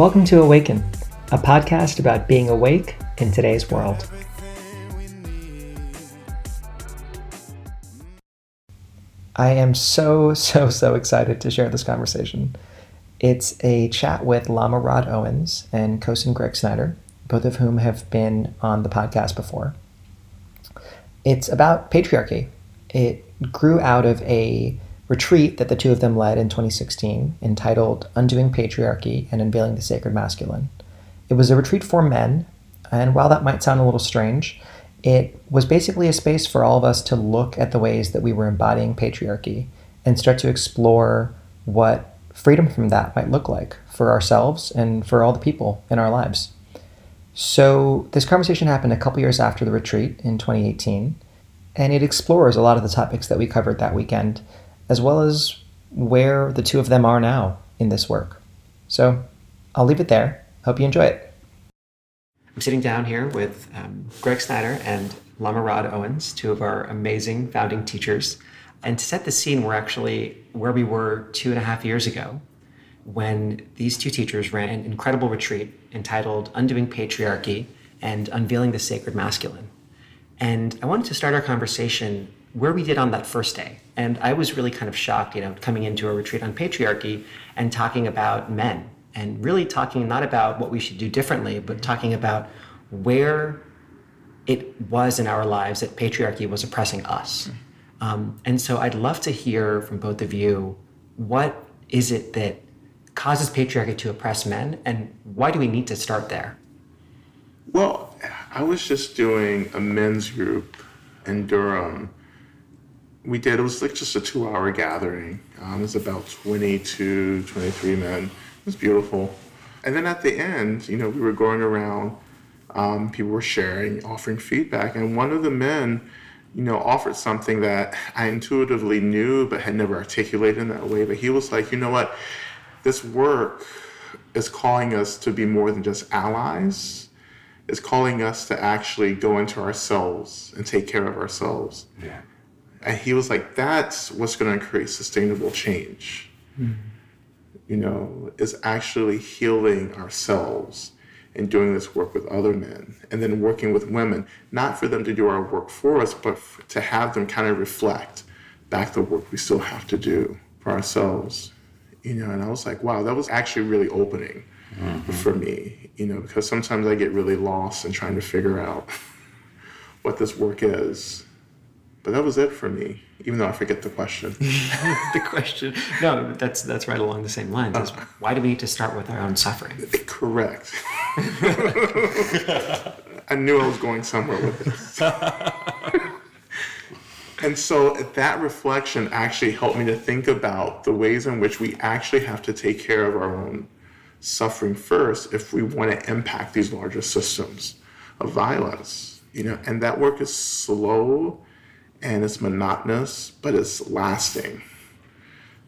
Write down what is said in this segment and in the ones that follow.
Welcome to Awaken, a podcast about being awake in today's world. I am so, so, so excited to share this conversation. It's a chat with Lama Rod Owens and Kosen Greg Snyder, both of whom have been on the podcast before. It's about patriarchy. It grew out of a retreat that the two of them led in 2016 entitled Undoing Patriarchy and Unveiling the Sacred Masculine. It was a retreat for men, and while that might sound a little strange, it was basically a space for all of us to look at the ways that we were embodying patriarchy and start to explore what freedom from that might look like for ourselves and for all the people in our lives. So, this conversation happened a couple years after the retreat in 2018, and it explores a lot of the topics that we covered that weekend, as well as where the two of them are now in this work. So, I'll leave it there. Hope you enjoy it. I'm sitting down here with um, Greg Snyder and Lama Rod Owens, two of our amazing founding teachers. And to set the scene, we're actually where we were two and a half years ago when these two teachers ran an incredible retreat entitled Undoing Patriarchy and Unveiling the Sacred Masculine. And I wanted to start our conversation where we did on that first day. And I was really kind of shocked, you know, coming into a retreat on patriarchy and talking about men and really talking not about what we should do differently, but talking about where it was in our lives that patriarchy was oppressing us. Um, and so I'd love to hear from both of you what is it that causes patriarchy to oppress men, and why do we need to start there? Well, I was just doing a men's group in Durham. We did, it was like just a two hour gathering. Um, it was about 22, 23 men. It was beautiful. And then at the end, you know, we were going around, um, people were sharing, offering feedback, and one of the men, you know, offered something that I intuitively knew but had never articulated in that way. But he was like, you know what? This work is calling us to be more than just allies. It's calling us to actually go into ourselves and take care of ourselves. Yeah. And he was like, that's what's going to create sustainable change. You know, is actually healing ourselves and doing this work with other men and then working with women, not for them to do our work for us, but f- to have them kind of reflect back the work we still have to do for ourselves. You know, and I was like, wow, that was actually really opening mm-hmm. for me, you know, because sometimes I get really lost in trying to figure out what this work is. But that was it for me, even though I forget the question. the question, no, that's that's right along the same lines. Is uh-huh. why do we need to start with our own suffering? Correct. I knew I was going somewhere with this. and so that reflection actually helped me to think about the ways in which we actually have to take care of our own suffering first if we want to impact these larger systems of violence. You know, and that work is slow and it's monotonous, but it's lasting.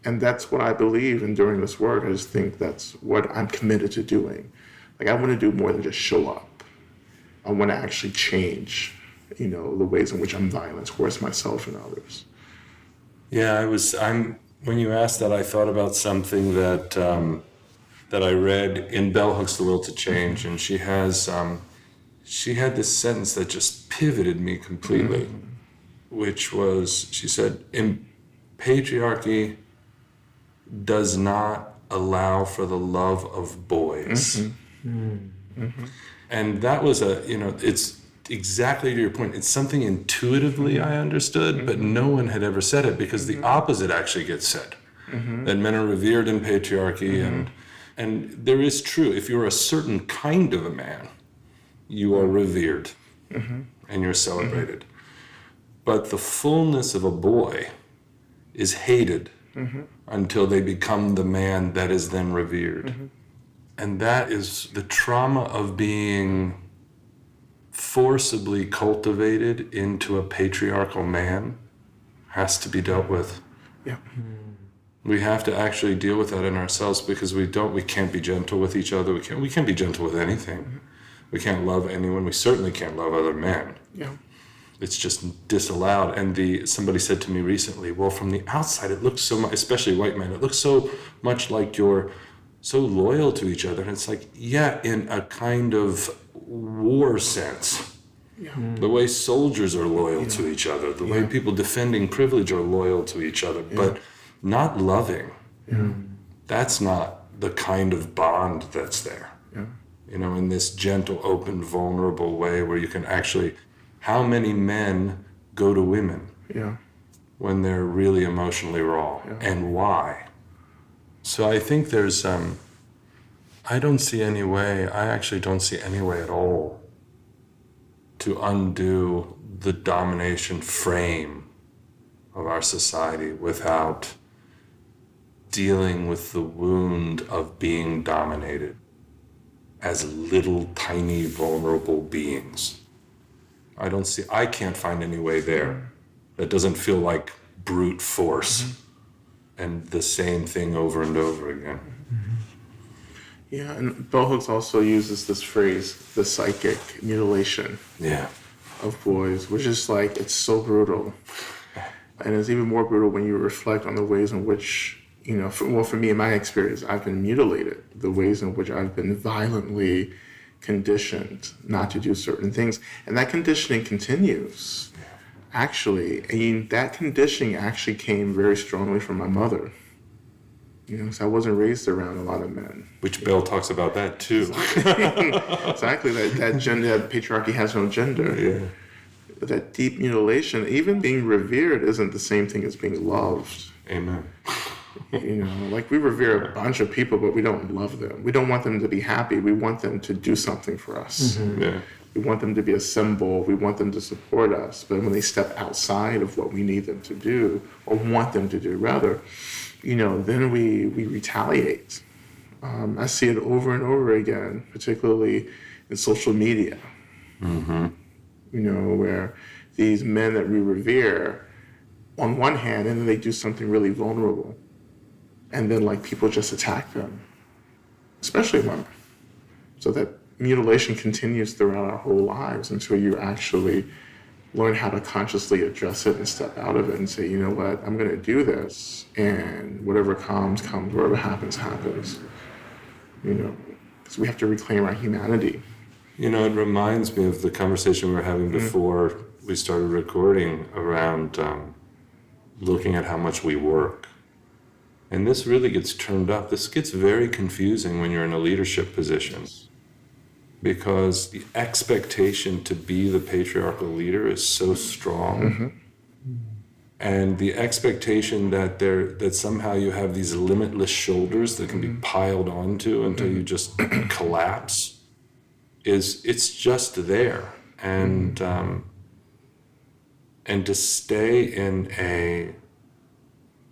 And that's what I believe in doing this work. I just think that's what I'm committed to doing. Like I want to do more than just show up. I want to actually change, you know, the ways in which I'm violent towards myself and others. Yeah, I was. I'm. When you asked that, I thought about something that um, that I read in Bell Hooks: The Will to Change, and she has um, she had this sentence that just pivoted me completely, which was she said, "In patriarchy does not allow for the love of boys." Mm-hmm. Mm-hmm. Mm-hmm. And that was a you know it's exactly to your point. It's something intuitively I understood, but no one had ever said it because the opposite actually gets said. That men are revered in patriarchy and and there is true. If you're a certain kind of a man, you are revered and you're celebrated. But the fullness of a boy is hated mm-hmm. until they become the man that is then revered. Mm-hmm. And that is the trauma of being forcibly cultivated into a patriarchal man has to be dealt with. Yeah. Hmm. We have to actually deal with that in ourselves because we don't we can't be gentle with each other. We can't we can't be gentle with anything. Mm-hmm. We can't love anyone. We certainly can't love other men. Yeah. It's just disallowed. And the somebody said to me recently, well, from the outside, it looks so much, especially white men, it looks so much like you're so loyal to each other. And it's like, yeah, in a kind of war sense. Hmm. The way soldiers are loyal to each other, the way people defending privilege are loyal to each other, but not loving. That's not the kind of bond that's there. You know, in this gentle, open, vulnerable way where you can actually. How many men go to women Yeah. when they're really emotionally raw and why? So I think there's, um, I don't see any way, I actually don't see any way at all to undo the domination frame of our society without dealing with the wound of being dominated as little tiny vulnerable beings. I don't see, I can't find any way there that doesn't feel like brute force mm-hmm. and the same thing over and over again. Mm-hmm. Yeah, and bell hooks also uses this phrase, the psychic mutilation Yeah. of boys, which is like it's so brutal, and it's even more brutal when you reflect on the ways in which you know. For, well, for me, in my experience, I've been mutilated. The ways in which I've been violently conditioned not to do certain things, and that conditioning continues. Actually, I mean, that conditioning actually came very strongly from my mother. You know, so I wasn't raised around a lot of men. Which Bell talks about that too. exactly that that gender that patriarchy has no gender yeah. But that deep mutilation even being revered isn't the same thing as being loved Amen. You know like we revere a bunch of people but we don't love them. We don't want them to be happy. We want them to do something for us. Yeah. we want them to be a symbol. We want them to support us. But when they step outside of what we need them to do or want them to do rather you know then we we retaliate. Um, i see it over and over again particularly in social media. You know where these men that we revere on one hand and then they do something really vulnerable and then like people just attack them especially women so that mutilation continues throughout our whole lives until you actually learn how to consciously address it and step out of it and say, you know what, I'm going to do this, and whatever comes, comes, whatever happens, happens. You know, because we have to reclaim our humanity. You know, it reminds me of the conversation we were having before we started recording around um, looking at how much we work. And this really gets turned up. This gets very confusing when you're in a leadership position. Because the expectation to be the patriarchal leader is so strong. Mm-hmm. And the expectation that there that somehow you have these limitless shoulders that can be mm-hmm. piled onto until you mm-hmm. just collapse is it's just there. And um, and to stay in a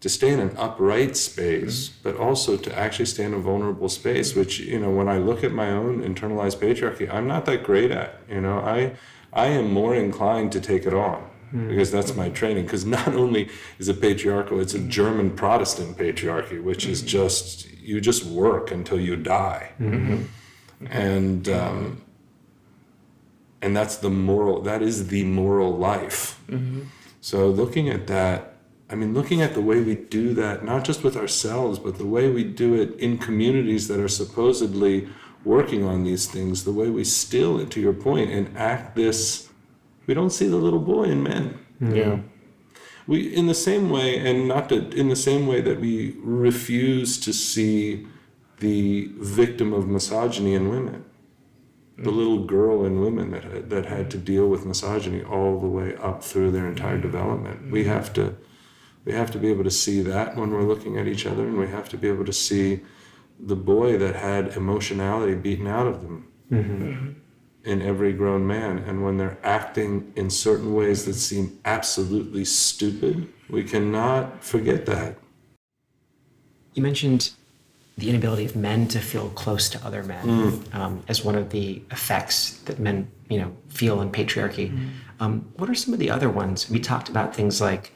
to stay in an upright space mm-hmm. but also to actually stay in a vulnerable space mm-hmm. which you know when i look at my own internalized patriarchy i'm not that great at you know? I i am more inclined to take it on mm-hmm. because that's my training because not only is it patriarchal it's a german protestant patriarchy which is just you just work until you die. And um, and that's the moral that is the moral life. So looking at that i mean looking at the way we do that not just with ourselves but the way we do it in communities that are supposedly working on these things the way we still to your point enact this we don't see the little boy in men. Yeah. we in the same way and not to in the same way that we refuse to see the victim of misogyny in women the mm. little girl in women that that had to deal with misogyny all the way up through their entire development. We mm. have to we have to be able to see that when we're looking at each other and we have to be able to see the boy that had emotionality beaten out of them in every grown man. And when they're acting in certain ways that seem absolutely stupid, we cannot forget that. You mentioned the inability of men to feel close to other men um, as one of the effects that men, you know, feel in patriarchy. Um, what are some of the other ones? We talked about things like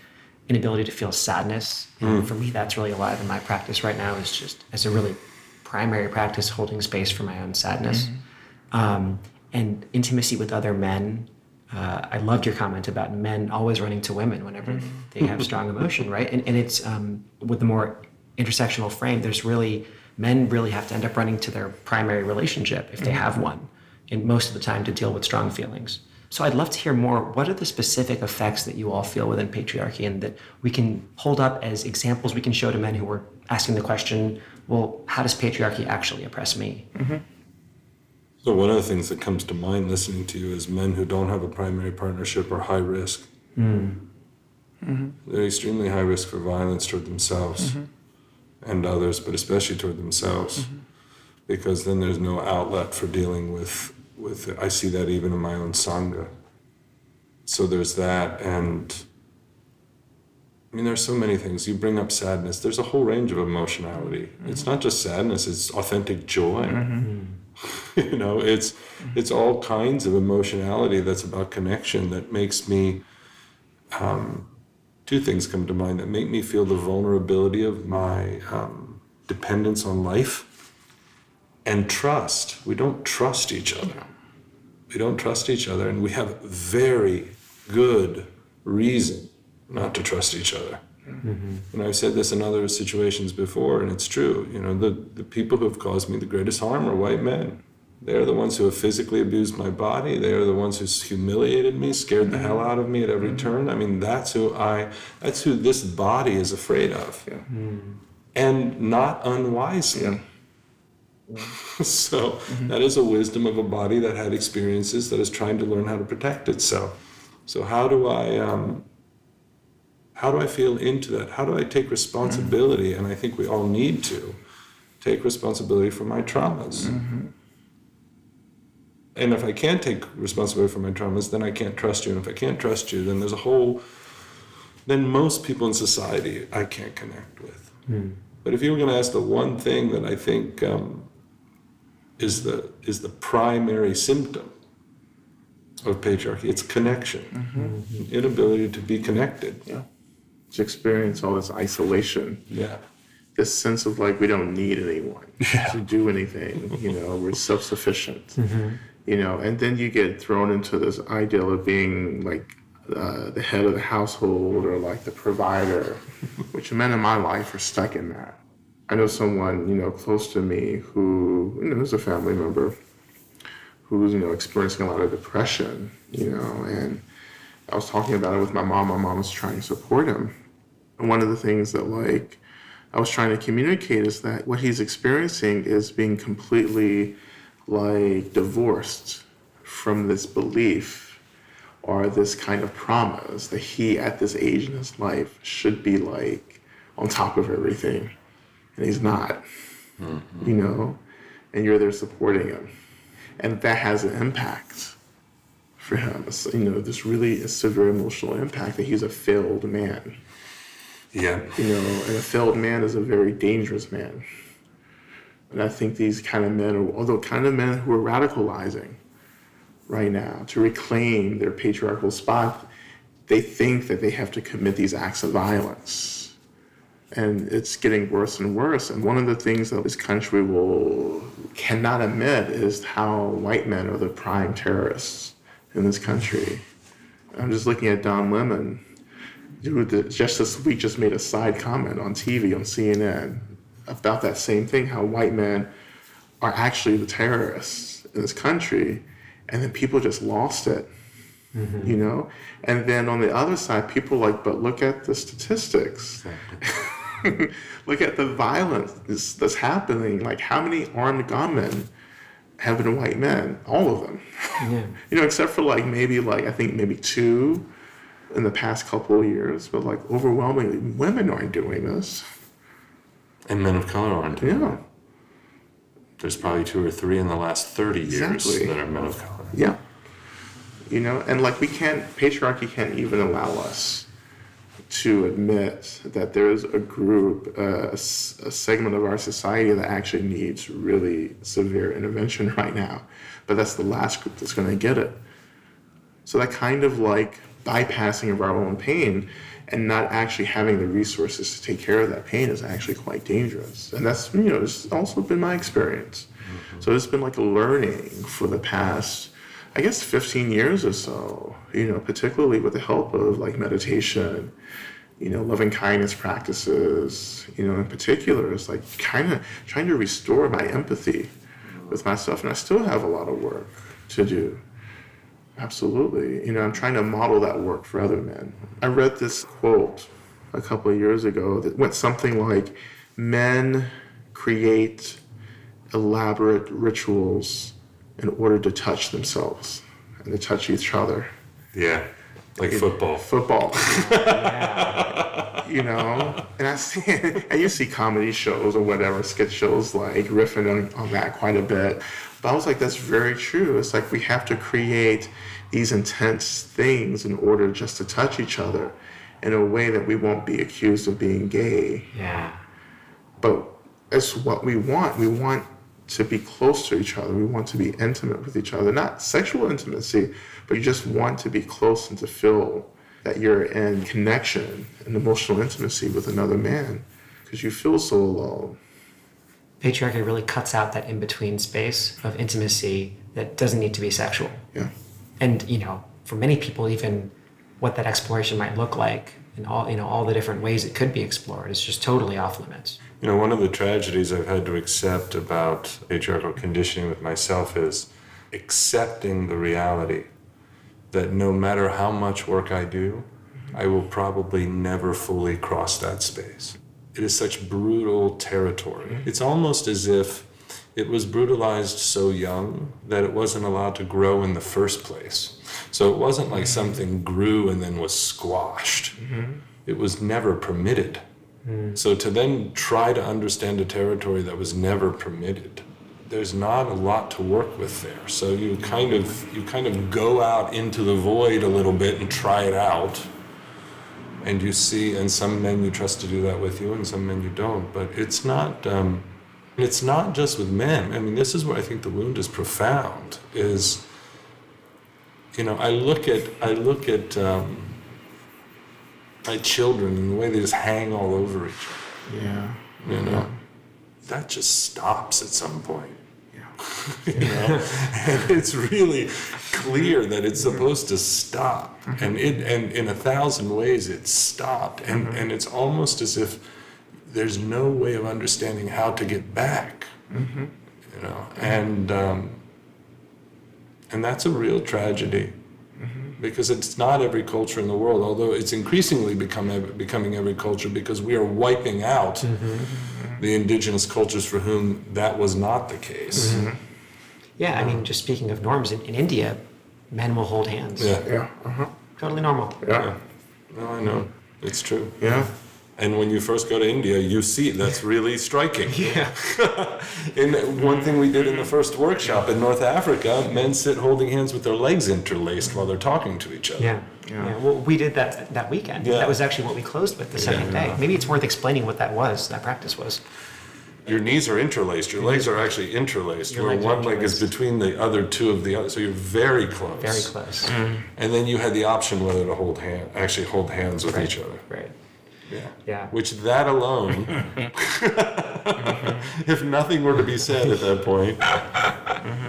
inability to feel sadness. And for me, that's really alive in my practice right now. Is just as a really primary practice, holding space for my own sadness, um, and intimacy with other men. Uh, I loved your comment about men always running to women whenever they have strong emotion, right? And, and it's um, with the more intersectional frame, there's really men really have to end up running to their primary relationship if they have one, and most of the time to deal with strong feelings. So I'd love to hear more. What are the specific effects that you all feel within patriarchy and that we can hold up as examples we can show to men who are asking the question, well, how does patriarchy actually oppress me? Mm-hmm. So one of the things that comes to mind listening to you is men who don't have a primary partnership are high risk. Mm. Mm-hmm. They're extremely high risk for violence toward themselves mm-hmm. and others, but especially toward themselves, because then there's no outlet for dealing with with it. I see that even in my own sangha. So there's that, and I mean, there's so many things. You bring up sadness. There's a whole range of emotionality. It's not just sadness; it's authentic joy. you know, it's it's all kinds of emotionality that's about connection that makes me. Um, two things come to mind that make me feel the vulnerability of my um, dependence on life and trust. We don't trust each other. We don't trust each other, and we have very good reason not to trust each other. Mm-hmm. And I've said this in other situations before, and it's true. You know, the, the people who have caused me the greatest harm are white men. They're the ones who have physically abused my body. They are the ones who humiliated me, scared the hell out of me at every mm-hmm. turn. I mean, that's who I, that's who this body is afraid of. And not unwisely. so that is a wisdom of a body that had experiences that is trying to learn how to protect itself. So how do I, um, how do I feel into that? How do I take responsibility? And I think we all need to take responsibility for my traumas. And if I can't take responsibility for my traumas, then I can't trust you. And if I can't trust you, then there's a whole, then most people in society I can't connect with. But if you were going to ask the one thing that I think um, is the is the primary symptom of patriarchy, it's connection, inability to be connected. Yeah. To experience all this isolation, Yeah. this sense of like we don't need anyone to do anything. You know, we're self sufficient. You know, and then you get thrown into this ideal of being like uh, the head of the household or like the provider, which men in my life are stuck in that. I know someone you know close to me who you know is a family member who's you know experiencing a lot of depression. You know, and I was talking about it with my mom. My mom was trying to support him. And one of the things that like I was trying to communicate is that what he's experiencing is being completely like divorced from this belief or this kind of promise that he at this age in his life should be like on top of everything. And he's not. You know? And you're there supporting him. And that has an impact for him. It's, you know, this really severe emotional impact that he's a failed man. Yeah. You know, and a failed man is a very dangerous man. And I think these kind of men are, although kind of men who are radicalizing right now to reclaim their patriarchal spot, they think that they have to commit these acts of violence. And it's getting worse and worse. And one of the things that this country will cannot admit is how white men are the prime terrorists in this country. I'm just looking at Don Lemon, who just this week just made a side comment on TV on CNN about that same thing, how white men are actually the terrorists in this country, and then people just lost it, mm-hmm. you know. And then on the other side, people like, but look at the statistics. look at the violence that's, that's happening. Like, how many armed gunmen have been white men? All of them. you know, except for like maybe like I think maybe two in the past couple of years, but like overwhelmingly, women aren't doing this. And men of color aren't. Yeah, There's probably two or three in the last 30 years Exactly. that are men of color. yeah. You know, and like we can't, patriarchy can't even allow us to admit that there's a group, uh, a, segment of our society that actually needs really severe intervention right now. But that's the last group that's going to get it. So that kind of like bypassing of our own pain and not actually having the resources to take care of that pain is actually quite dangerous. And that's, you know, it's also been my experience. So it's been like a learning for the past, I guess, 15 years or so, you know, particularly with the help of like meditation you know, loving kindness practices, you know, in particular, is like kind of trying to restore my empathy with myself. And I still have a lot of work to do. Absolutely. You know, I'm trying to model that work for other men. I read this quote a couple of years ago that went something like Men create elaborate rituals in order to touch themselves and to touch each other. Yeah, like football. Football. you know, and I see, and you see comedy shows or whatever, sketch shows like riffing on, on that quite a bit. But I was like, that's very true. It's like we have to create these intense things in order just to touch each other in a way that we won't be accused of being gay. Yeah. But it's what we want. We want to be close to each other. We want to be intimate with each other. Not sexual intimacy, but you just want to be close and to feel that you're in connection and emotional intimacy with another man because you feel so alone. Patriarchy really cuts out that in between space of intimacy that doesn't need to be sexual. Yeah. And, you know, for many people, even what that exploration might look like and all, you know, all the different ways it could be explored is just totally off limits. You know, one of the tragedies I've had to accept about patriarchal conditioning with myself is accepting the reality that no matter how much work I do, I will probably never fully cross that space. It is such brutal territory. Mm-hmm. It's almost as if it was brutalized so young that it wasn't allowed to grow in the first place. So it wasn't like mm-hmm. something grew and then was squashed. Mm-hmm. It was never permitted. Mm. So to then try to understand a territory that was never permitted, there's not a lot to work with there. So you kind of you kind of go out into the void a little bit and try it out. And you see, and some men you trust to do that with you, and some men you don't. But it's not um, it's not just with men. I mean, this is where I think the wound is profound. Is you know, I look at I look at um, my children and the way they just hang all over each other. Yeah. You know, that just stops at some point. Yeah. You know, and it's really clear that it's supposed to stop, and it and in a thousand ways it stopped, and and it's almost as if there's no way of understanding how to get back. You know, and um, and that's a real tragedy because it's not every culture in the world, although it's increasingly become becoming every culture because we are wiping out the indigenous cultures for whom that was not the case. Yeah, I mean, just speaking of norms, in, in India, men will hold hands. Yeah. Yeah. Uh-huh. Totally normal. Yeah. No, I know. It's true. Yeah. And when you first go to India, you see that's really striking. Yeah. And one thing we did in the first workshop in North Africa, men sit holding hands with their legs interlaced while they're talking to each other. Yeah. Yeah. yeah. Well, we did that that weekend. Yeah. That was actually what we closed with the second Yeah. day. Maybe it's worth explaining what that was, that practice was. Your knees are interlaced. Your legs are actually interlaced, Your where legs are one leg is between the other two of the other. So you're very close. Very close. And then you had the option whether to hold hand, actually hold hands with Right. each other. Right. Yeah. Yeah. Which that alone, if nothing were to be said at that point,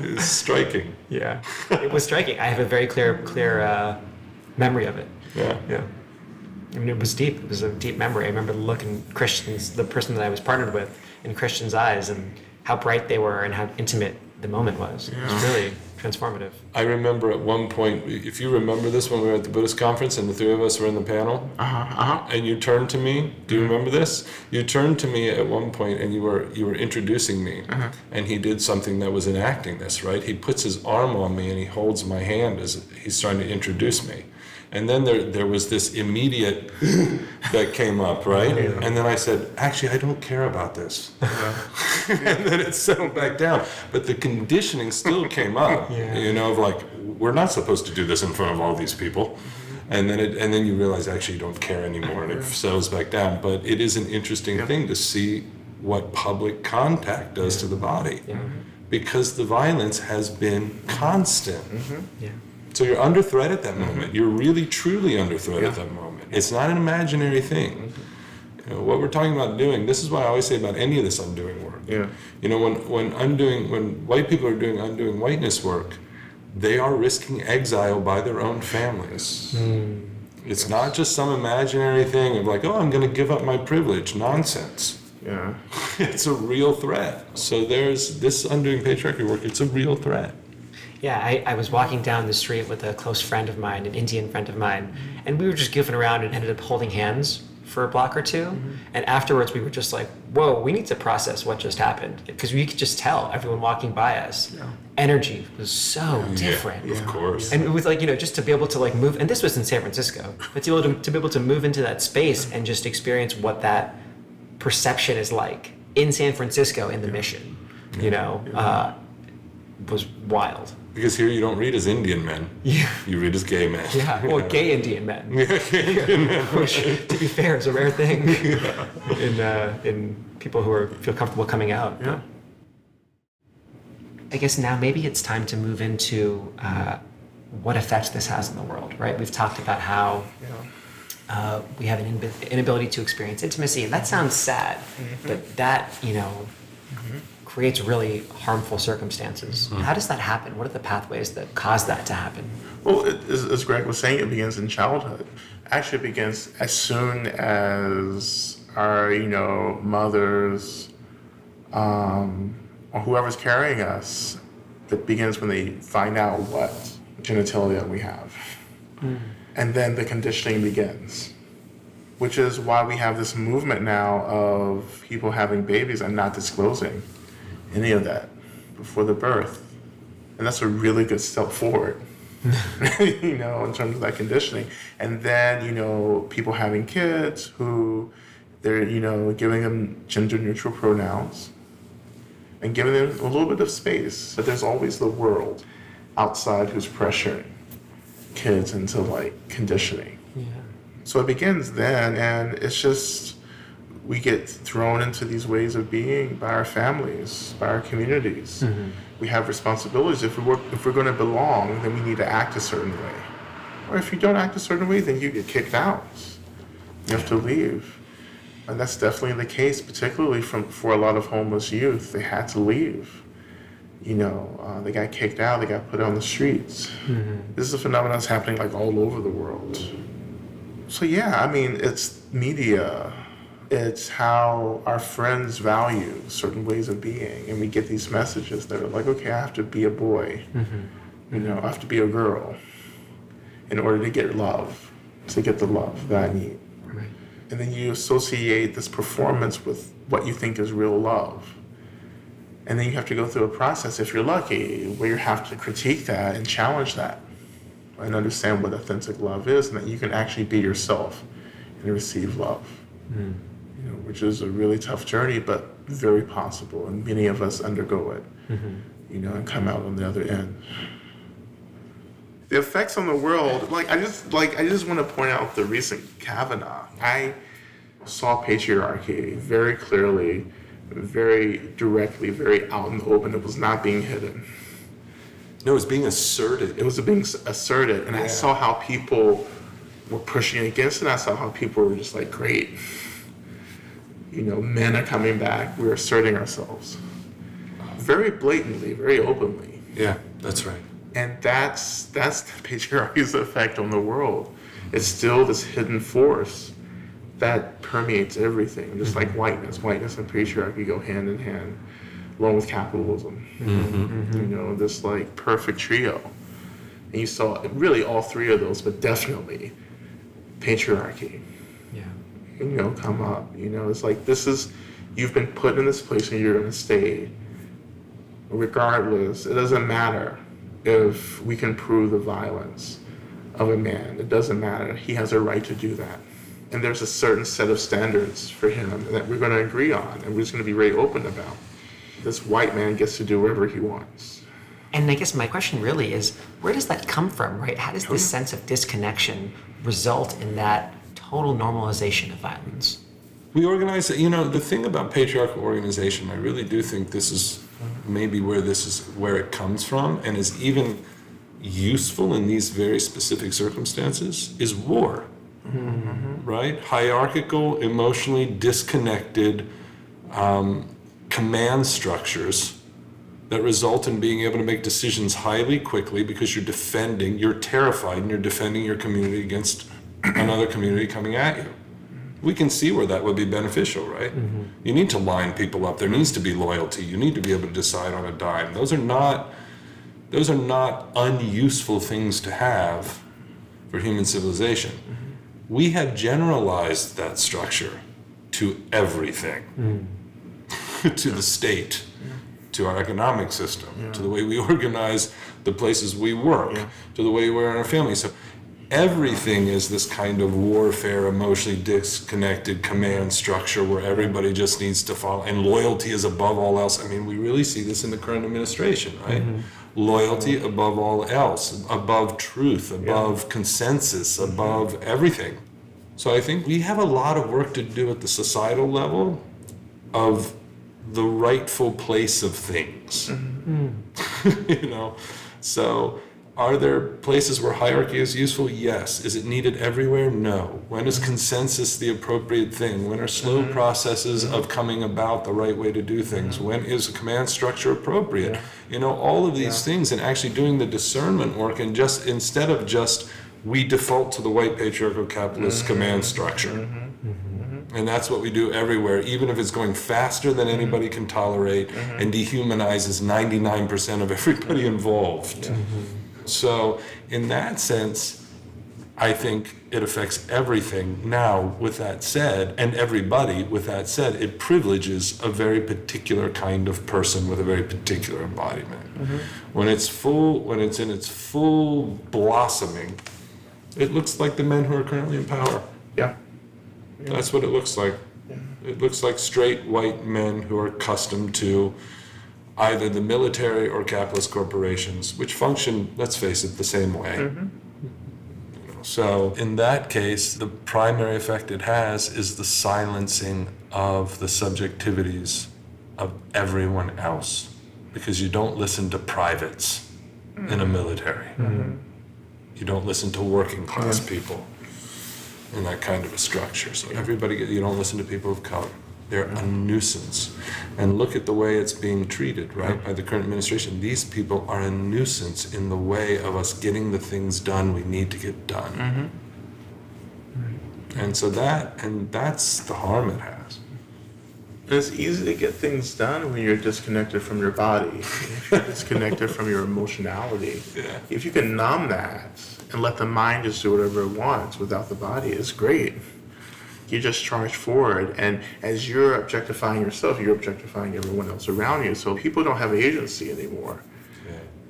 is striking. Yeah. it was striking. I have a very clear, clear uh, memory of it. Yeah. Yeah. I mean, it was deep. It was a deep memory. I remember looking Christian's, the person that I was partnered with, in Christian's eyes and how bright they were and how intimate the moment was. It was really transformative. I remember at one point, if you remember this, when we were at the Buddhist conference and the three of us were in the panel, Uh-huh. Uh-huh. and you turned to me. Do you remember this? You turned to me at one point, and you were you were introducing me, uh-huh. and he did something that was enacting this. Right? He puts his arm on me and he holds my hand as he's trying to introduce me. And then there there was this immediate that came up, right? And then I said, actually, I don't care about this. and then it settled back down. But the conditioning still came up, Yeah. you know, of like, we're not supposed to do this in front of all these people. Mm-hmm. And then it, and then you realize actually you don't care anymore and it settles back down. But it is an interesting thing to see what public contact does to the body. Because the violence has been constant. Mm-hmm. Yeah. So you're under threat at that mm-hmm. moment. You're really truly under threat at that moment. It's not an imaginary thing. Mm-hmm. You know, what we're talking about doing, this is what I always say about any of this undoing work. Yeah. You know, when, when undoing when white people are doing undoing whiteness work, they are risking exile by their own families. Mm. It's not just some imaginary thing of like, oh, I'm going to give up my privilege. Nonsense. Yeah. It's a real threat. So there's this undoing patriarchy work. It's a real threat. Yeah, I, I was walking down the street with a close friend of mine, an Indian friend of mine, and we were just goofing around and ended up holding hands for a block or 2 And afterwards, we were just like, whoa, we need to process what just happened. Because we could just tell everyone walking by us, energy was so different. Of course. And it was like, you know, just to be able to like move, and this was in San Francisco, but to be able to, to be able to move into that space and just experience what that perception is like in San Francisco in the mission, you know, uh, was wild. Because here you don't read as Indian men. Yeah. You read as gay men. Yeah, or gay Indian men, Yeah, gay Indian men. which, to be fair, is a rare thing in uh, in people who are feel comfortable coming out. Yeah. I guess now maybe it's time to move into uh, what effect this has in the world, right? We've talked about how uh, we have an inab- inability to experience intimacy, and that sounds sad, but that, you know, creates really harmful circumstances. How does that happen? What are the pathways that cause that to happen? Well, it, as, Greg was saying, it begins in childhood. Actually, it begins as soon as our, you know, mothers um, or whoever's carrying us. It begins when they find out what genitalia we have. And then the conditioning begins, which is why we have this movement now of people having babies and not disclosing any of that before the birth. And that's a really good step forward. you know, in terms of that conditioning. And then, you know, people having kids who they're, you know, giving them gender neutral pronouns and giving them a little bit of space. But there's always the world outside who's pressuring kids into like conditioning. Yeah. So it begins then, and it's just we get thrown into these ways of being by our families, by our communities. We have responsibilities. If we're if we're going to belong, then we need to act a certain way. Or if you don't act a certain way, then you get kicked out. You have to leave, and that's definitely the case, particularly from for a lot of homeless youth. They had to leave. You know, uh, they got kicked out. They got put on the streets. This is a phenomenon that's happening like all over the world. So yeah, I mean, it's media. It's how our friends value certain ways of being, and we get these messages that are like, okay, I have to be a boy, mm-hmm. you know, I have to be a girl, in order to get love, to get the love that I need. Right. And then you associate this performance with what you think is real love. And then you have to go through a process, if you're lucky, where you have to critique that and challenge that and understand what authentic love is and that you can actually be yourself and receive love. Know, which is a really tough journey, but very possible. And many of us undergo it, mm-hmm. you know, and come out on the other end. The effects on the world, like I just like I just want to point out the recent Kavanaugh. I saw patriarchy very clearly, very directly, very out in the open. It was not being hidden. No, it was being asserted. It was being asserted, and I saw how people were pushing against it. I saw how people were just like, "Great, you know, men are coming back. We're asserting ourselves." Very blatantly, very openly. Yeah, that's right. And that's that's the patriarchy's effect on the world. It's still this hidden force that permeates everything, just like mm-hmm. whiteness. Whiteness and patriarchy go hand in hand, along with capitalism. Mm-hmm. You know, this like perfect trio. And you saw really all three of those, but definitely patriarchy. You know, come up. You know, it's like this is you've been put in this place and you're gonna stay. Regardless, it doesn't matter if we can prove the violence of a man. It doesn't matter. He has a right to do that. And there's a certain set of standards for him that we're going to agree on and we're just going to be very open about. This white man gets to do whatever he wants. And I guess my question really is where does that come from, right? How does this sense of disconnection result in that total normalization of violence? We organize. You know, the thing about patriarchal organization, I really do think this is maybe where this is where it comes from and is even useful in these very specific circumstances is war. Right? Hierarchical, emotionally disconnected um, command structures that result in being able to make decisions highly quickly because you're defending, you're terrified and you're defending your community against another community coming at you. We can see where that would be beneficial, right? Mm-hmm. You need to line people up. There needs to be loyalty. You need to be able to decide on a dime. Those are not those are not unuseful things to have for human civilization. Mm-hmm. We have generalized that structure to everything, mm. to the state, to our economic system, to the way we organize the places we work, to the way we're in our family. So everything is this kind of warfare, emotionally disconnected command structure where everybody just needs to follow, and loyalty is above all else. I mean, we really see this in the current administration, right? Mm-hmm. Loyalty above all else, above truth, above consensus, mm-hmm. above everything. So I think we have a lot of work to do at the societal level of the rightful place of things. Mm-hmm. you know, so are there places where hierarchy is useful? Yes. Is it needed everywhere? No. When is consensus the appropriate thing? When are slow mm-hmm. processes of mm-hmm. coming about the right way to do things? Mm-hmm. When is a command structure appropriate? You know, all of these things and actually doing the discernment work and just instead of just we default to the white patriarchal capitalist command structure. And that's what we do everywhere, even if it's going faster than anybody can tolerate and dehumanizes 99% of everybody involved. So, in that sense, I think it affects everything. Now, with that said, and everybody, with that said, it privileges a very particular kind of person with a very particular embodiment. Mm-hmm. When it's full, when it's in its full blossoming, it looks like the men who are currently in power. Yeah. That's what it looks like. It looks like straight white men who are accustomed to either the military or capitalist corporations, which function, let's face it, the same way. Know, So, in that case, the primary effect it has is the silencing of the subjectivities of everyone else because you don't listen to privates mm. in a military. Mm-hmm. You don't listen to working class people in that kind of a structure. So everybody, you don't listen to people of color. They're a nuisance. And look at the way it's being treated, right, by the current administration. These people are a nuisance in the way of us getting the things done we need to get done. Mm-hmm. And so that, and that's the harm it has. It's easy to get things done when you're disconnected from your body, disconnected from your emotionality. Yeah. If you can numb that and let the mind just do whatever it wants without the body, it's great. You just charge forward, and as you're objectifying yourself, you're objectifying everyone else around you. So people don't have agency anymore.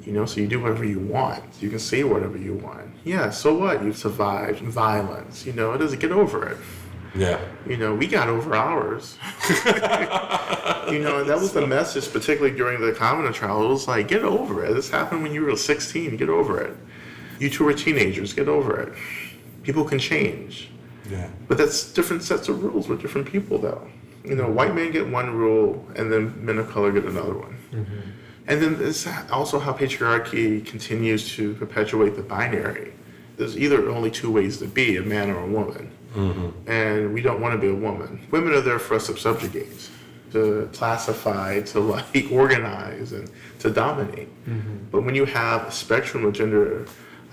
You know, so you do whatever you want. You can say whatever you want. Yeah, so what? You've survived violence. You know, it doesn't get over it. Yeah. You know, we got over ours. you know, that was the message, particularly during the Kavanaugh trial. It was like, get over it. This happened when you were 16. Get over it. You two were teenagers. Get over it. People can change. Yeah. But that's different sets of rules with different people, though. You know, white men get one rule, and then men of color get another one. Mm-hmm. And then it's also how patriarchy continues to perpetuate the binary. There's either only two ways to be a man or a woman. Mm-hmm. And we don't want to be a woman. Women are there for us to subjugate, to classify, to like organize, and to dominate. Mm-hmm. But when you have a spectrum of gender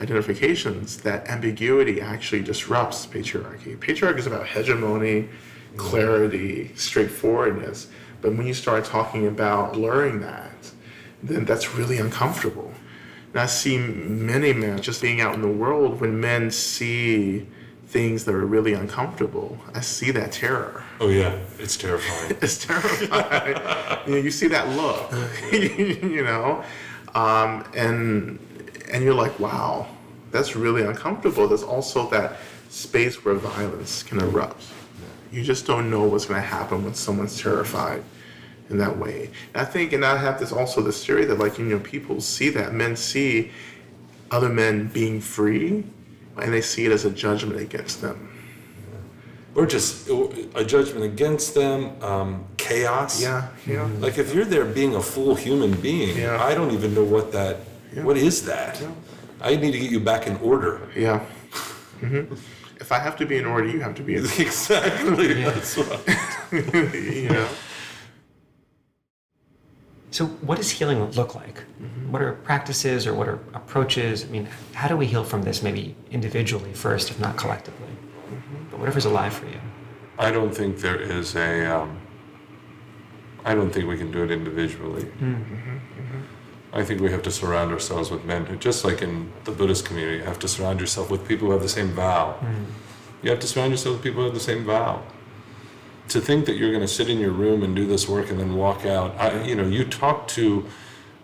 identifications, that ambiguity actually disrupts patriarchy. Patriarchy is about hegemony, clarity, straightforwardness. But when you start talking about blurring that, then that's really uncomfortable. And I see many men just being out in the world when men see things that are really uncomfortable. I see that terror. Oh, yeah. It's terrifying. It's terrifying. you know, you see that look, you know, um, and and you're like, wow, that's really uncomfortable. There's also that space where violence can erupt. You just don't know what's going to happen when someone's terrified in that way. And I think, and I have this also this theory that like you know people see that men see other men being free, and they see it as a judgment against them. or just a judgment against them, um, chaos. Yeah, yeah. Like if you're there being a full human being, Yeah. I don't even know what that. What is that? I need to get you back in order. Yeah. hmm If I have to be in order, you have to be in exactly. That's what. you know. So, what does healing look like? What are practices or what are approaches? I mean, how do we heal from this, maybe individually first, if not collectively? But whatever's alive for you. I don't think there is a. Um, I don't think we can do it individually. I think we have to surround ourselves with men who, just like in the Buddhist community, you have to surround yourself with people who have the same vow. Mm. You have to surround yourself with people who have the same vow. To think that you're going to sit in your room and do this work and then walk out, I, you know, you talk to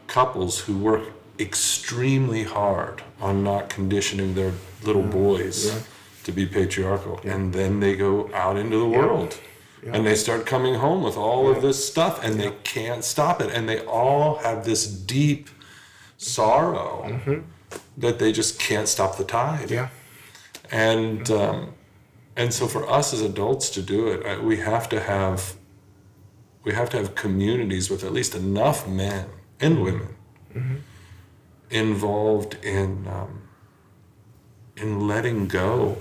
couples who work extremely hard on not conditioning their little boys to be patriarchal, and then they go out into the world. And they start coming home with all of this stuff, and they can't stop it. And they all have this deep sorrow that they just can't stop the tide. Yeah. And um, and so for us as adults to do it, uh, we have to have we have to have communities with at least enough men and women involved in um, in letting go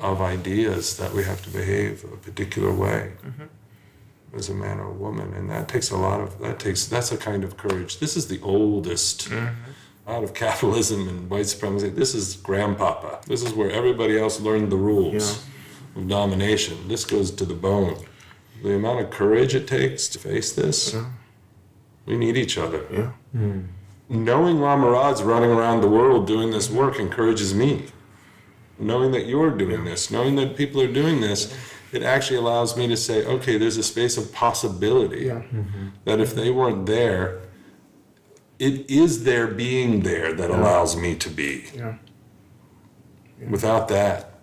of ideas that we have to behave a particular way mm-hmm. as a man or a woman, and that takes a lot of that takes that's a kind of courage. This is the oldest mm-hmm. out of capitalism and white supremacy. This is grandpapa. This is where everybody else learned the rules of domination. This goes to the bone. The amount of courage it takes to face this, we need each other. Yeah. Hmm. Knowing Lama Rod's running around the world doing this work encourages me. Knowing that you're doing this, knowing that people are doing this, it actually allows me to say, okay, there's a space of possibility. Yeah. Mm-hmm. That if they weren't there, it is their being there that allows me to be. Yeah. Without that,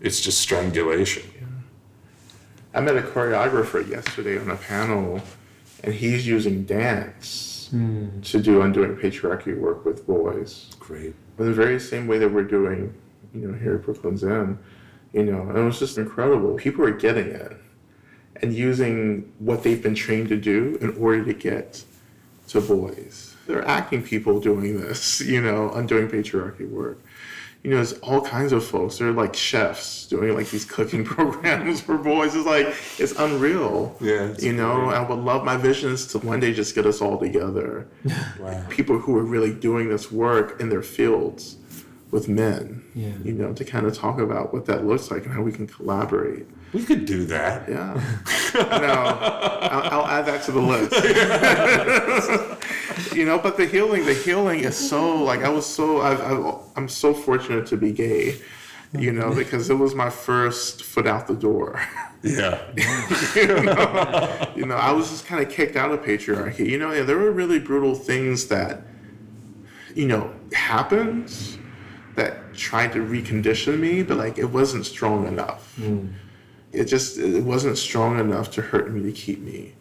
it's just strangulation. I met a choreographer yesterday on a panel, and he's using dance hmm. to do undoing patriarchy work with boys. Great. in the very same way that we're doing, you know, here at Brooklyn's Zen, you know, and it was just incredible. People are getting it and using what they've been trained to do in order to get to boys. They're acting people doing this, you know, undoing patriarchy work. You know, there's all kinds of folks. They're like chefs doing like these cooking programs for boys. It's like it's unreal. Yeah, it's you know, I would love my vision is to one day just get us all together Wow. people who are really doing this work in their fields with men. Yeah. You know, to kind of talk about what that looks like and how we can collaborate. We could do that. Yeah. no, I'll, I'll add that to the list. you know, but the healing, the healing is so like I was so I, I, I'm so fortunate to be gay. You know, because it was my first foot out the door. Yeah. you, know? you know, I was just kind of kicked out of patriarchy. You know, yeah, there were really brutal things that, you know, happened that tried to recondition me, but like it wasn't strong enough. Hmm. It just it wasn't strong enough to hurt me to keep me.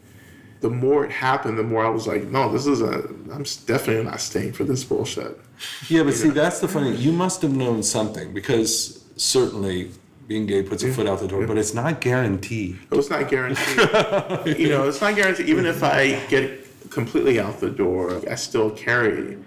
The more it happened, the more I was like, no, this is a. I'm definitely not staying for this bullshit. Yeah, but see, that's the funny. You must have known something because certainly being gay puts a foot out the door, but it's not guaranteed. It was not guaranteed. you know, it's not guaranteed. Even if I get completely out the door, I still carry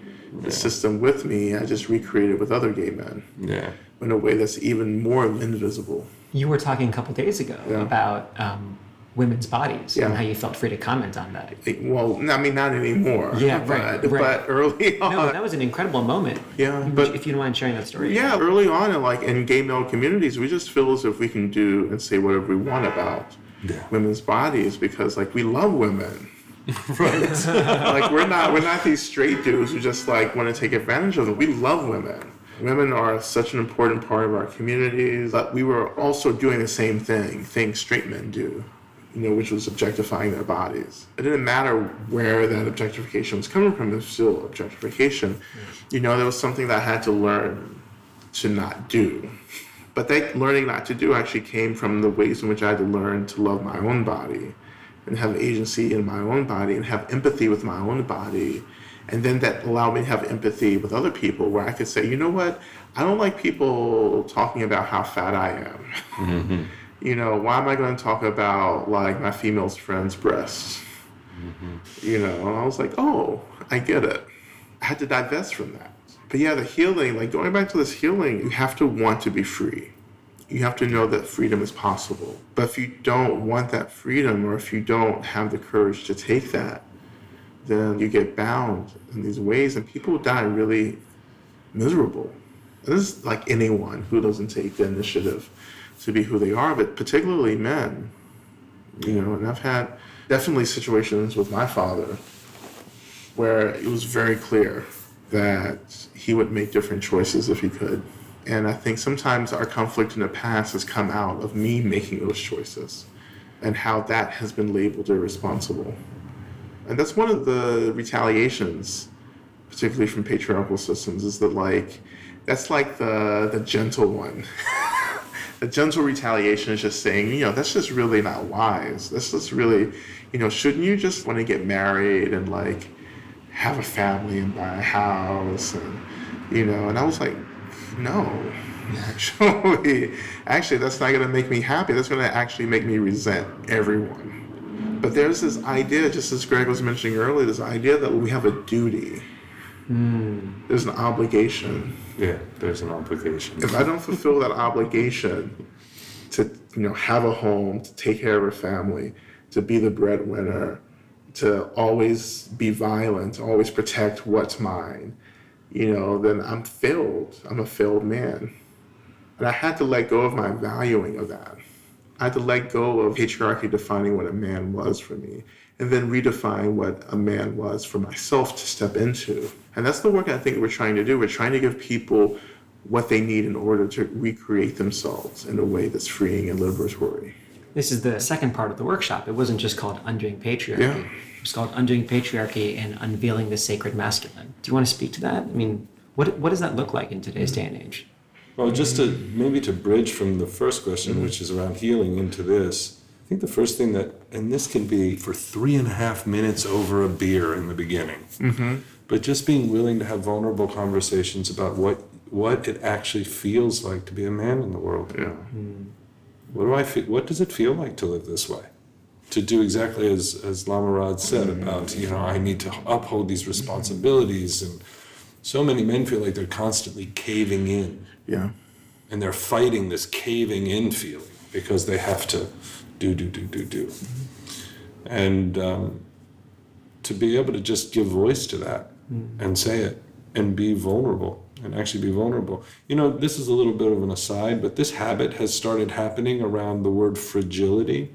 the system with me. I just recreate it with other gay men Yeah. in a way that's even more invisible. You were talking a couple days ago Yeah. about um, women's bodies Yeah. and how you felt free to comment on that. Well, I mean, not anymore. Yeah, but, right, right. But early on, No, that was an incredible moment. Yeah, but- if you don't mind sharing that story. yeah, early on, in like in gay male communities, we just feel as if we can do and say whatever we want about Yeah. women's bodies because, like, we love women. Right. like we're not we're not these straight dudes who just like want to take advantage of them. We love women. Women are such an important part of our communities. But we were also doing the same thing, things straight men do, you know, which was objectifying their bodies. It didn't matter where that objectification was coming from, it was still objectification. You know, there was something that I had to learn to not do. But that learning not to do actually came from the ways in which I had to learn to love my own body and have agency in my own body and have empathy with my own body. And then that allowed me to have empathy with other people where I could say, you know what? I don't like people talking about how fat I am. Mm-hmm. you know, why am I going to talk about like my female friend's breasts? Mm-hmm. You know, and I was like, oh, I get it. I had to divest from that. But yeah, the healing, like going back to this healing, you have to want to be free. You have to know that freedom is possible. But if you don't want that freedom, or if you don't have the courage to take that, then you get bound in these ways, and people die really miserable. And this is like anyone who doesn't take the initiative to be who they are, but particularly men. You know, and I've had definitely situations with my father where it was very clear that he would make different choices if he could. And I think sometimes our conflict in the past has come out of me making those choices and how that has been labeled irresponsible. And that's one of the retaliations, particularly from patriarchal systems, is that like that's like the the gentle one. the gentle retaliation is just saying, you know, that's just really not wise. That's just really, you know, shouldn't you just want to get married and like have a family and buy a house and you know, and I was like, no, actually, actually, that's not going to make me happy. That's going to actually make me resent everyone. But there's this idea, just as Greg was mentioning earlier, this idea that we have a duty. Mm. There's an obligation. Yeah, there's an obligation. If I don't fulfill that obligation to, you know, have a home, to take care of a family, to be the breadwinner, to always be violent, to always protect what's mine, you know, then I'm failed. I'm a failed man. And I had to let go of my valuing of that. I had to let go of patriarchy defining what a man was for me and then redefine what a man was for myself to step into. And that's the work I think we're trying to do. We're trying to give people what they need in order to recreate themselves in a way that's freeing and liberatory. This is the second part of the workshop. It wasn't just called Undoing Patriarchy. Yeah. It was called Undoing Patriarchy and Unveiling the Sacred Masculine. Do you want to speak to that? I mean, what, what does that look like in today's day and age? Well, just to maybe to bridge from the first question, which is around healing, into this, I think the first thing that, and this can be for three and a half minutes over a beer in the beginning, mm-hmm. but just being willing to have vulnerable conversations about what what it actually feels like to be a man in the world. Yeah. What do I feel? What does it feel like to live this way? To do exactly as as Lama Rod said mm-hmm. about you know I need to uphold these responsibilities, and so many men feel like they're constantly caving in, Yeah. and they're fighting this caving in feeling because they have to do do do do do, mm-hmm. and um, to be able to just give voice to that mm-hmm. and say it and be vulnerable and actually be vulnerable. You know, this is a little bit of an aside, but this habit has started happening around the word fragility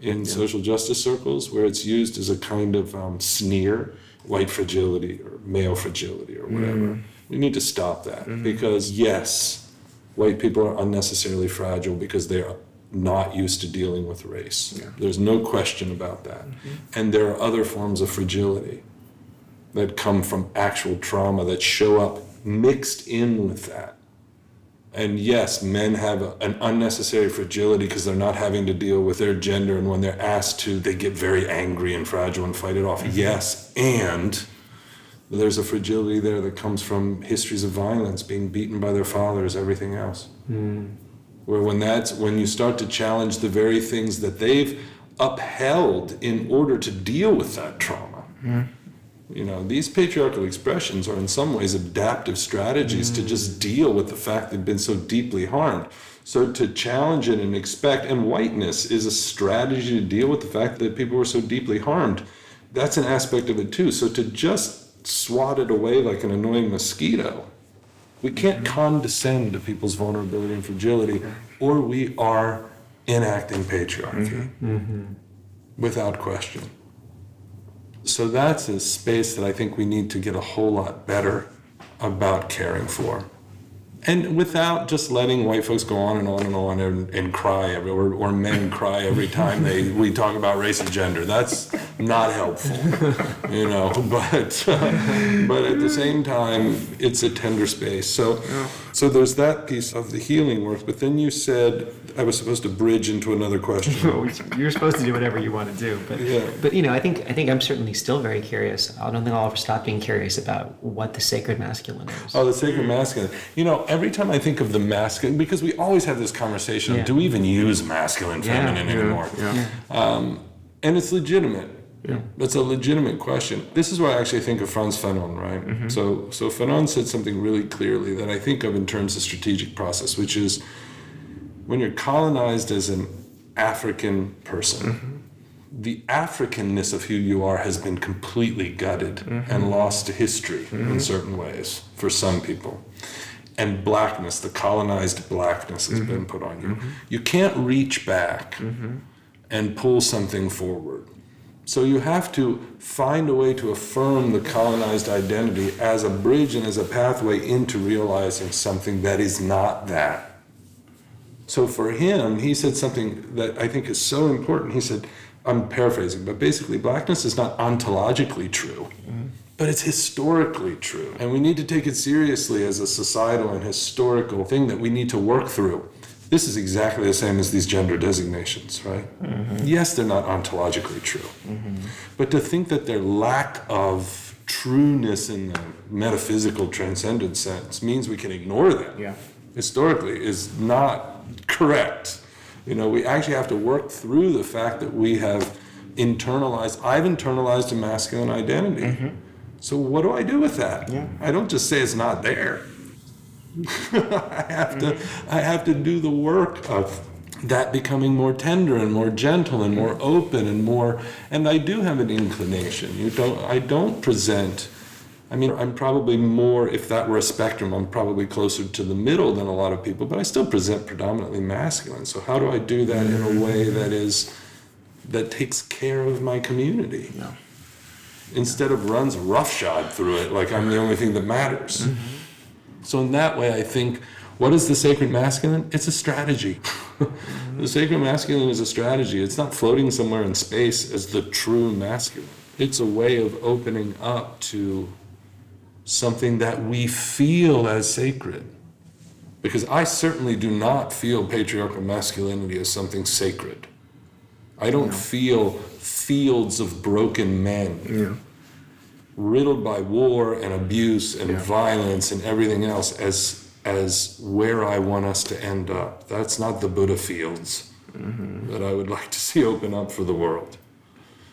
in social justice circles, where it's used as a kind of um, sneer, white fragility or male fragility or whatever. Mm. We need to stop that mm-hmm. because, yes, white people are unnecessarily fragile because they're not used to dealing with race. There's no question about that. Mm-hmm. And there are other forms of fragility that come from actual trauma that show up mixed in with that. And yes, men have an unnecessary fragility because they're not having to deal with their gender, and when they're asked to, they get very angry and fragile and fight it off. Mm-hmm. Yes, and there's a fragility there that comes from histories of violence, being beaten by their fathers, everything else. Mm. Where when that's when you start to challenge the very things that they've upheld in order to deal with that trauma. Mm-hmm. You know, these patriarchal expressions are in some ways adaptive strategies to just mm. deal with the fact they've been so deeply harmed. So to challenge it and expect, and whiteness is a strategy to deal with the fact that people were so deeply harmed. That's an aspect of it too. So to just swat it away like an annoying mosquito, we can't mm-hmm. condescend to people's vulnerability and fragility, or we are enacting patriarchy mm-hmm. Mm-hmm. without question. So that's a space that I think we need to get a whole lot better about caring for. And without just letting white folks go on and on and on and, and cry every, or, or men cry every time they we talk about race and gender. That's not helpful, you know. But but at the same time, it's a tender space. So so there's that piece of the healing work. But then you said I was supposed to bridge into another question. You're supposed to do whatever you want to do, but Yeah. but you know, I think I think I'm certainly still very curious. I don't think I'll ever stop being curious about what the sacred masculine is. Oh, the sacred masculine. You know, every time I think of the masculine, because we always have this conversation Yeah. do we even use masculine, Yeah. feminine anymore? Yeah. Um, and it's legitimate. It's a legitimate question. This is where I actually think of Frantz Fanon, right? Mm-hmm. So, so Fanon said something really clearly that I think of in terms of strategic process, which is when you're colonized as an African person, mm-hmm. the Africanness of who you are has been completely gutted mm-hmm. and lost to history in certain ways for some people. And blackness, the colonized blackness has been mm-hmm. put on you. Mm-hmm. You can't reach back mm-hmm. and pull something forward. So you have to find a way to affirm the colonized identity as a bridge and as a pathway into realizing something that is not that. So for him, he said something that I think is so important. He said, I'm paraphrasing, but basically, blackness is not ontologically true, but it's historically true. And we need to take it seriously as a societal and historical thing that we need to work through. This is exactly the same as these gender designations, right? Mm-hmm. Yes, they're not ontologically true. Mm-hmm. But to think that their lack of trueness in the metaphysical transcendent sense means we can ignore them Yeah. historically is not correct. You know, we actually have to work through the fact that we have internalized, I've internalized a masculine identity. Mm-hmm. So what do I do with that? I don't just say it's not there. I have to I have to do the work of that becoming more tender and more gentle and more open and more and I do have an inclination. You don't I don't present I mean, I'm probably more, if that were a spectrum, I'm probably closer to the middle than a lot of people, but I still present predominantly masculine. So how do I do that in a way that is, that takes care of my community? Yeah. Instead of runs roughshod through it like I'm the only thing that matters. Mm-hmm. So in that way, I think, what is the sacred masculine? It's a strategy. the sacred masculine is a strategy. It's not floating somewhere in space as the true masculine. It's a way of opening up to something that we feel as sacred. Because I certainly do not feel patriarchal masculinity as something sacred. I don't feel fields of broken men Yeah. riddled by war and abuse and Yeah. violence and everything else as as where I want us to end up. That's not the Buddha fields mm-hmm. that I would like to see open up for the world.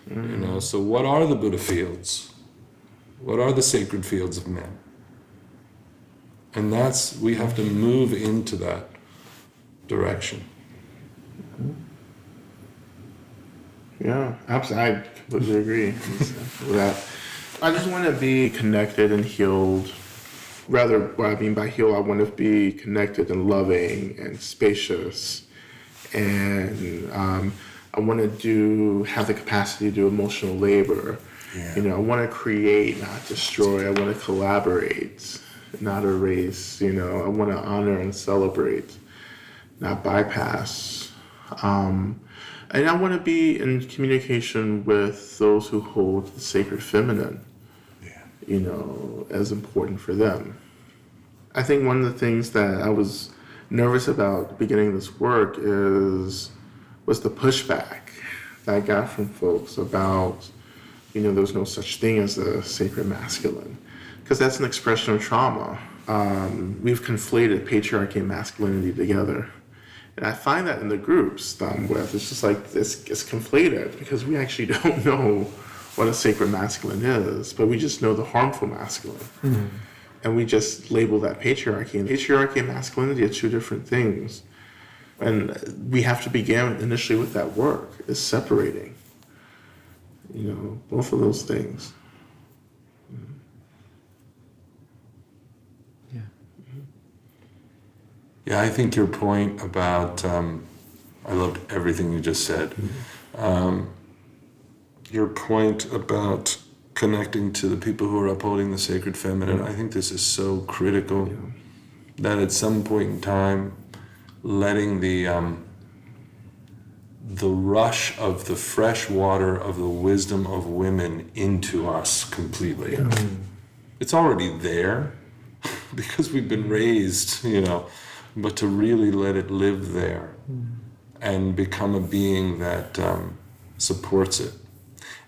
You know, so what are the Buddha fields? What are the sacred fields of men? And that's we have to move into that direction. Mm-hmm. Yeah, absolutely. I completely agree with that. I just want to be connected and healed. Rather, what I mean by heal, I want to be connected and loving and spacious, and um, I want to do have the capacity to do emotional labor. You know, I want to create, not destroy. I want to collaborate, not erase. You know, I want to honor and celebrate, not bypass. Um, and I want to be in communication with those who hold the sacred feminine, you know, as important for them. I think one of the things that I was nervous about beginning this work is was the pushback that I got from folks about, you know, there's no such thing as a sacred masculine, because that's an expression of trauma. Um, we've conflated patriarchy and masculinity together. And I find that in the groups that I'm with, it's just like it's, it's conflated because we actually don't know what a sacred masculine is, but we just know the harmful masculine. Mm-hmm. And we just label that patriarchy. And patriarchy and masculinity are two different things. And we have to begin initially with that work, is separating, you know, both of those things. Yeah, I think your point about, um, I loved everything you just said. Um, your point about connecting to the people who are upholding the sacred feminine, I think this is so critical that at some point in time, letting the, um, the rush of the fresh water of the wisdom of women into us completely. It's already there because we've been raised, you know, but to really let it live there and become a being that um, supports it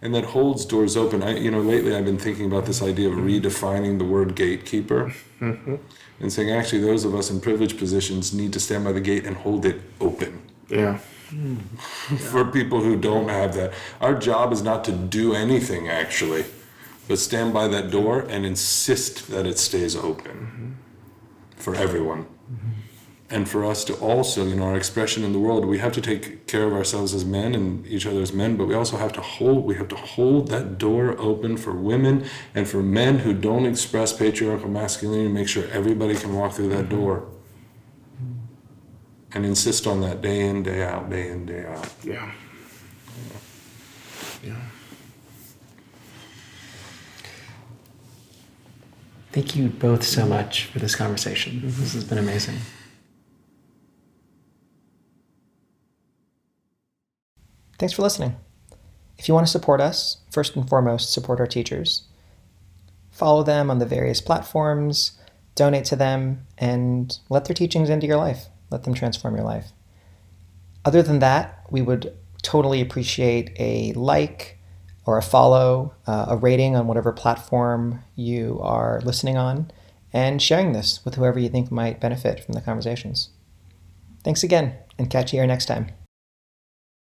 and that holds doors open. I, you know, lately I've been thinking about this idea of redefining the word gatekeeper mm-hmm. and saying actually those of us in privileged positions need to stand by the gate and hold it open Yeah. Hmm. for people who don't have that. Our job is not to do anything actually, but stand by that door and insist that it stays open mm-hmm. for everyone. Mm-hmm. And for us to also, you know, our expression in the world, we have to take care of ourselves as men and each other as men, but we also have to hold, we have to hold that door open for women and for men who don't express patriarchal masculinity, make sure everybody can walk through that door. Mm-hmm. And insist on that day in, day out, day in, day out. Yeah. Yeah. Thank you both so much for this conversation. Mm-hmm. This has been amazing. Thanks for listening. If you want to support us, first and foremost, support our teachers. Follow them on the various platforms, donate to them, and let their teachings into your life. Let them transform your life. Other than that, we would totally appreciate a like or a follow, uh, a rating on whatever platform you are listening on, and sharing this with whoever you think might benefit from the conversations. Thanks again, and catch you here next time.